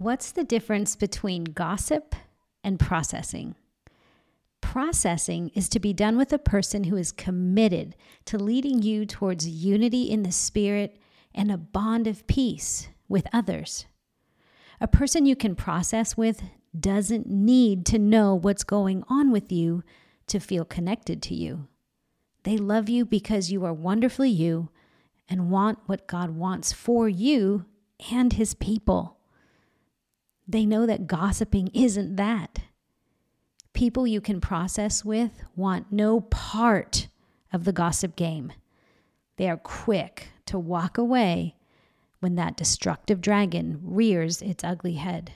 What's the difference between gossip and processing? Processing is to be done with a person who is committed to leading you towards unity in the spirit and a bond of peace with others. A person you can process with doesn't need to know what's going on with you to feel connected to you. They love you because you are wonderfully you and want what God wants for you and His people. They know that gossiping isn't that. People you can process with want no part of the gossip game. They are quick to walk away when that destructive dragon rears its ugly head.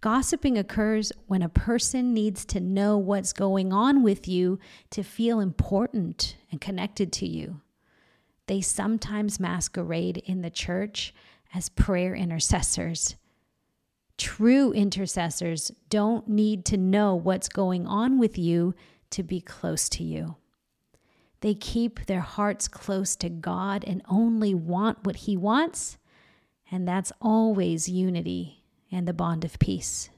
Gossiping occurs when a person needs to know what's going on with you to feel important and connected to you. They sometimes masquerade in the church as prayer intercessors. True intercessors don't need to know what's going on with you to be close to you. They keep their hearts close to God and only want what He wants, and that's always unity and the bond of peace.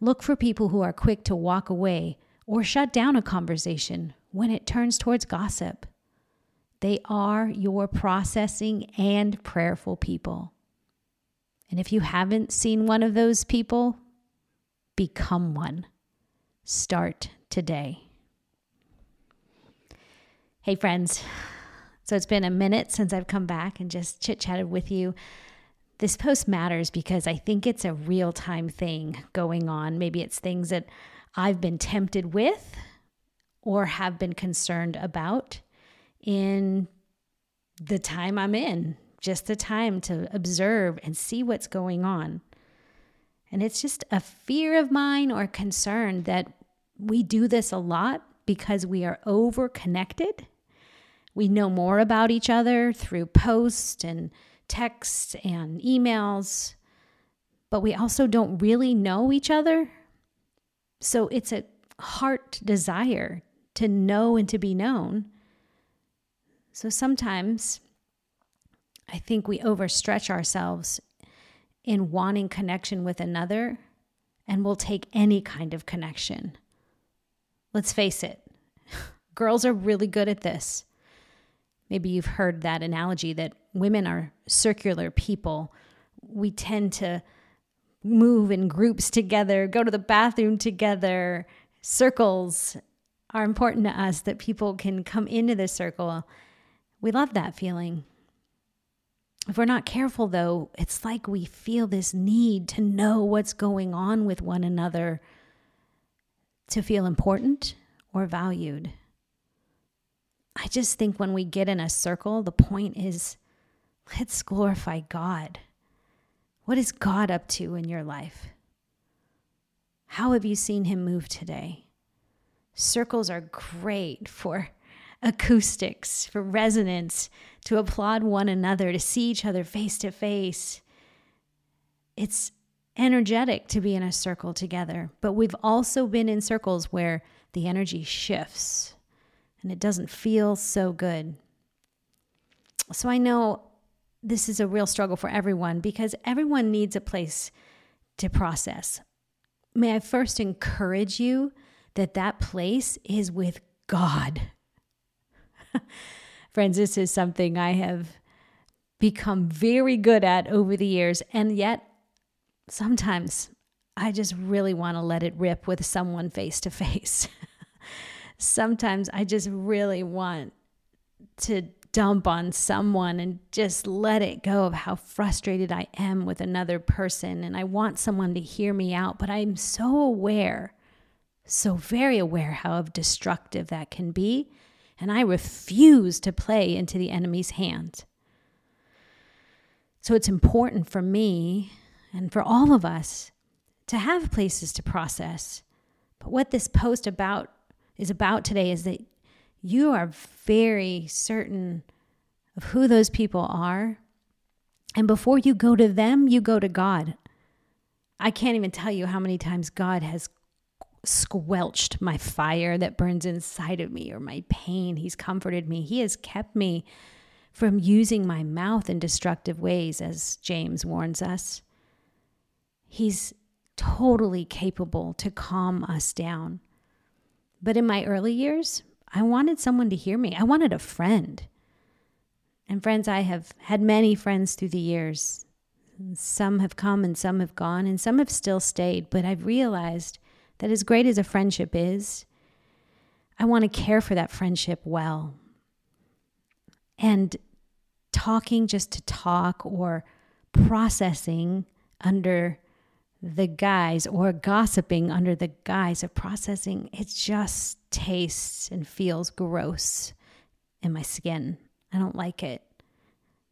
Look for people who are quick to walk away or shut down a conversation when it turns towards gossip. They are your processing and prayerful people. And if you haven't seen one of those people, become one. Start today. Hey, friends. So it's been a minute since I've come back and just chit chatted with you. This post matters because I think it's a real time thing going on. Maybe it's things that I've been tempted with or have been concerned about in the time I'm in, just the time to observe and see what's going on. And it's just a fear of mine or concern that we do this a lot because we are over connected. We know more about each other through posts and texts and emails, but we also don't really know each other. So it's a heart desire to know and to be known. So sometimes I think we overstretch ourselves in wanting connection with another, and we'll take any kind of connection. Let's face it, girls are really good at this. Maybe you've heard that analogy that women are circular people. We tend to move in groups together, go to the bathroom together. Circles are important to us that people can come into the circle. We love that feeling. If we're not careful, though, it's like we feel this need to know what's going on with one another to feel important or valued. I just think when we get in a circle, the point is let's glorify God. What is God up to in your life? How have you seen him move today? Circles are great for acoustics, for resonance, to applaud one another, to see each other face to face. It's energetic to be in a circle together, but we've also been in circles where the energy shifts and it doesn't feel so good. So I know this is a real struggle for everyone because everyone needs a place to process. May I first encourage you that that place is with God. Friends, this is something I have become very good at over the years, and yet sometimes I just really want to let it rip with someone face to face sometimes I just really want to dump on someone and just let it go of how frustrated I am with another person. And I want someone to hear me out, but I'm so aware, so very aware how destructive that can be. And I refuse to play into the enemy's hands. So it's important for me and for all of us to have places to process. But what this post about is about today is that you are very certain of who those people are. And before you go to them, you go to God. I can't even tell you how many times God has squelched my fire that burns inside of me or my pain. He's comforted me. He has kept me from using my mouth in destructive ways, as James warns us. He's totally capable to calm us down. But in my early years, I wanted someone to hear me. I wanted a friend. And friends, I have had many friends through the years. Some have come and some have gone, and some have still stayed. But I've realized that as great as a friendship is, I want to care for that friendship well. And talking just to talk or processing under the guise or gossiping under the guise of processing, it just tastes and feels gross in my skin. I don't like it.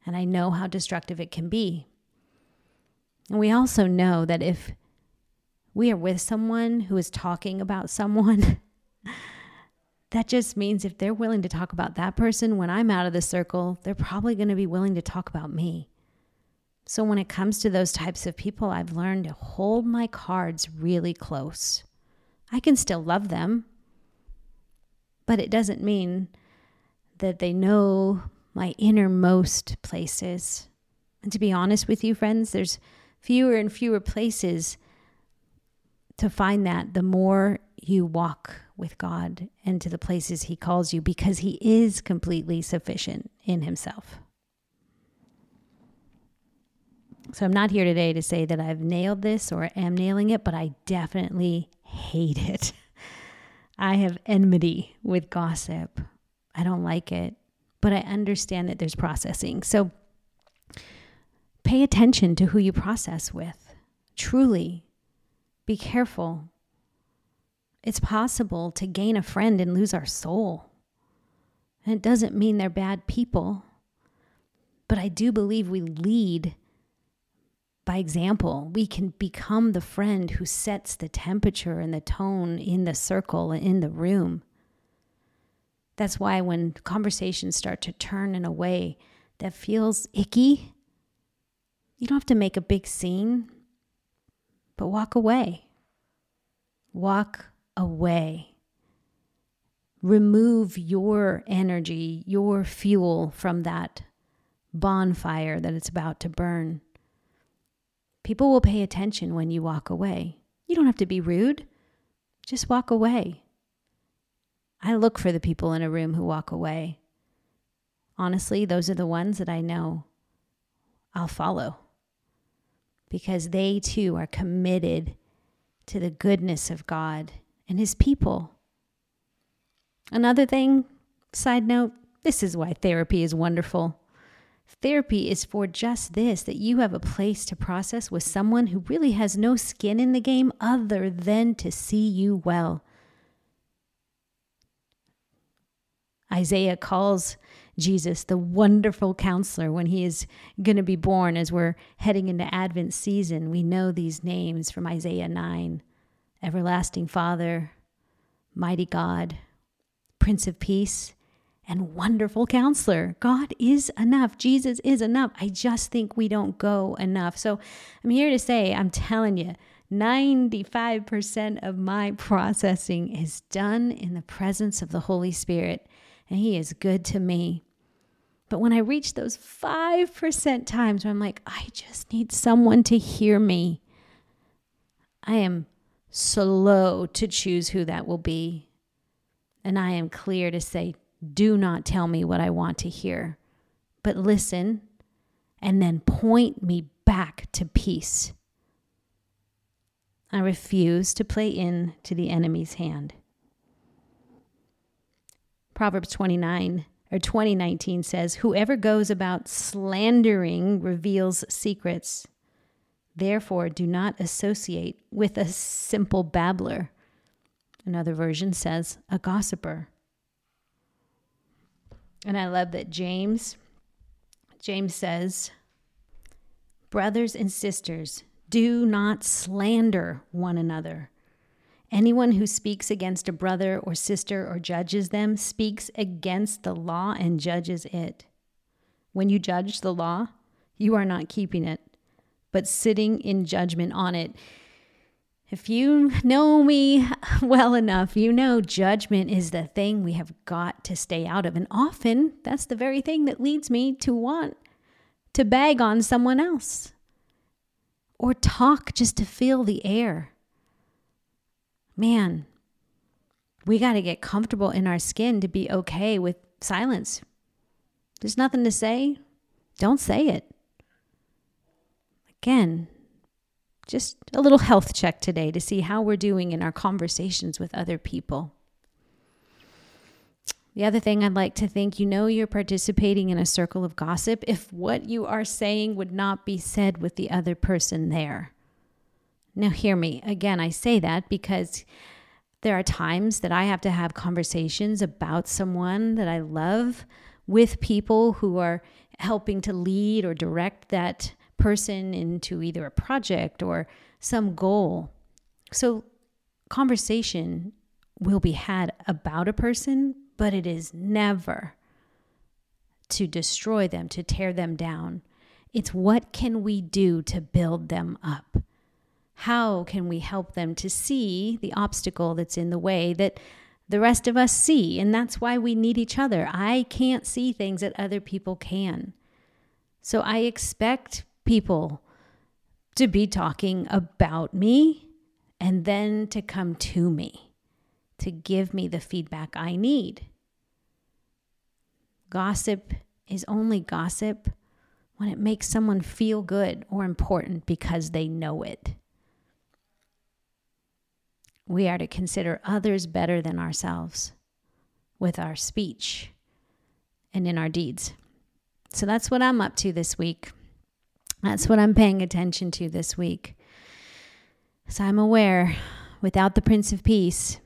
And I know how destructive it can be. And we also know that if we are with someone who is talking about someone, that just means if they're willing to talk about that person when I'm out of the circle, they're probably going to be willing to talk about me. So when it comes to those types of people, I've learned to hold my cards really close. I can still love them, but it doesn't mean that they know my innermost places. And to be honest with you, friends, there's fewer and fewer places to find that the more you walk with God and to the places He calls you because He is completely sufficient in Himself. So I'm not here today to say that I've nailed this or am nailing it, but I definitely hate it. I have enmity with gossip. I don't like it, but I understand that there's processing. So pay attention to who you process with. Truly, be careful. It's possible to gain a friend and lose our soul. And it doesn't mean they're bad people, but I do believe we lead by example, we can become the friend who sets the temperature and the tone in the circle and in the room. That's why when conversations start to turn in a way that feels icky, you don't have to make a big scene, but walk away. Walk away. Remove your energy, your fuel from that bonfire that it's about to burn. People will pay attention when you walk away. You don't have to be rude, just walk away. I look for the people in a room who walk away. Honestly, those are the ones that I know I'll follow because they too are committed to the goodness of God and His people. Another thing, side note, this is why therapy is wonderful. Therapy is for just this that you have a place to process with someone who really has no skin in the game other than to see you well. Isaiah calls Jesus the wonderful counselor when he is going to be born as we're heading into Advent season. We know these names from Isaiah 9 Everlasting Father, Mighty God, Prince of Peace, and wonderful counselor. God is enough. Jesus is enough. I just think we don't go enough. So I'm here to say, I'm telling you, 95% of my processing is done in the presence of the Holy Spirit, and He is good to me. But when I reach those 5% times where I'm like, I just need someone to hear me, I am slow to choose who that will be. And I am clear to say, do not tell me what I want to hear, but listen and then point me back to peace. I refuse to play in to the enemy's hand. Proverbs 29 or 2019 says, Whoever goes about slandering reveals secrets. Therefore, do not associate with a simple babbler. Another version says, a gossiper. And I love that James James says, "Brothers and sisters, do not slander one another. Anyone who speaks against a brother or sister or judges them speaks against the law and judges it. When you judge the law, you are not keeping it, but sitting in judgment on it." If you know me well enough, you know judgment is the thing we have got to stay out of. And often that's the very thing that leads me to want to bag on someone else or talk just to feel the air. Man, we got to get comfortable in our skin to be okay with silence. There's nothing to say. Don't say it. Again, just a little health check today to see how we're doing in our conversations with other people. The other thing I'd like to think you know you're participating in a circle of gossip if what you are saying would not be said with the other person there. Now, hear me. Again, I say that because there are times that I have to have conversations about someone that I love with people who are helping to lead or direct that person into either a project or some goal. So, conversation will be had about a person, but it is never to destroy them, to tear them down. It's what can we do to build them up? How can we help them to see the obstacle that's in the way that the rest of us see? And that's why we need each other. I can't see things that other people can. So I expect people to be talking about me and then to come to me to give me the feedback I need. Gossip is only gossip when it makes someone feel good or important because they know it. We are to consider others better than ourselves with our speech and in our deeds. So that's what I'm up to this week. That's what I'm paying attention to this week. So I'm aware without the Prince of Peace,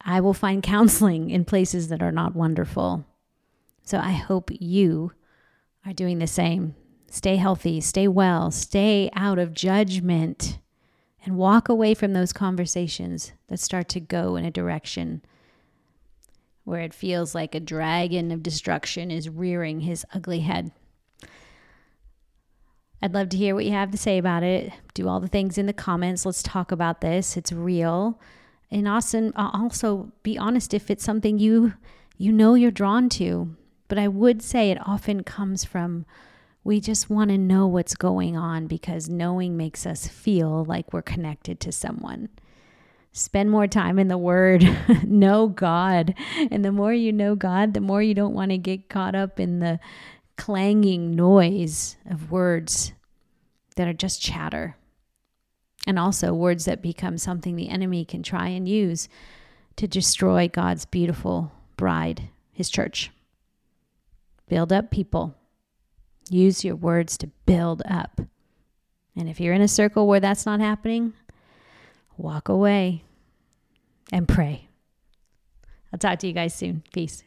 I will find counseling in places that are not wonderful. So I hope you are doing the same. Stay healthy, stay well, stay out of judgment, and walk away from those conversations that start to go in a direction where it feels like a dragon of destruction is rearing his ugly head. I'd love to hear what you have to say about it. Do all the things in the comments. Let's talk about this. It's real. And also, also be honest if it's something you you know you're drawn to. But I would say it often comes from we just want to know what's going on because knowing makes us feel like we're connected to someone. Spend more time in the Word, know God. And the more you know God, the more you don't want to get caught up in the clanging noise of words that are just chatter. And also words that become something the enemy can try and use to destroy God's beautiful bride, his church. Build up people. Use your words to build up. And if you're in a circle where that's not happening, walk away and pray. I'll talk to you guys soon. Peace.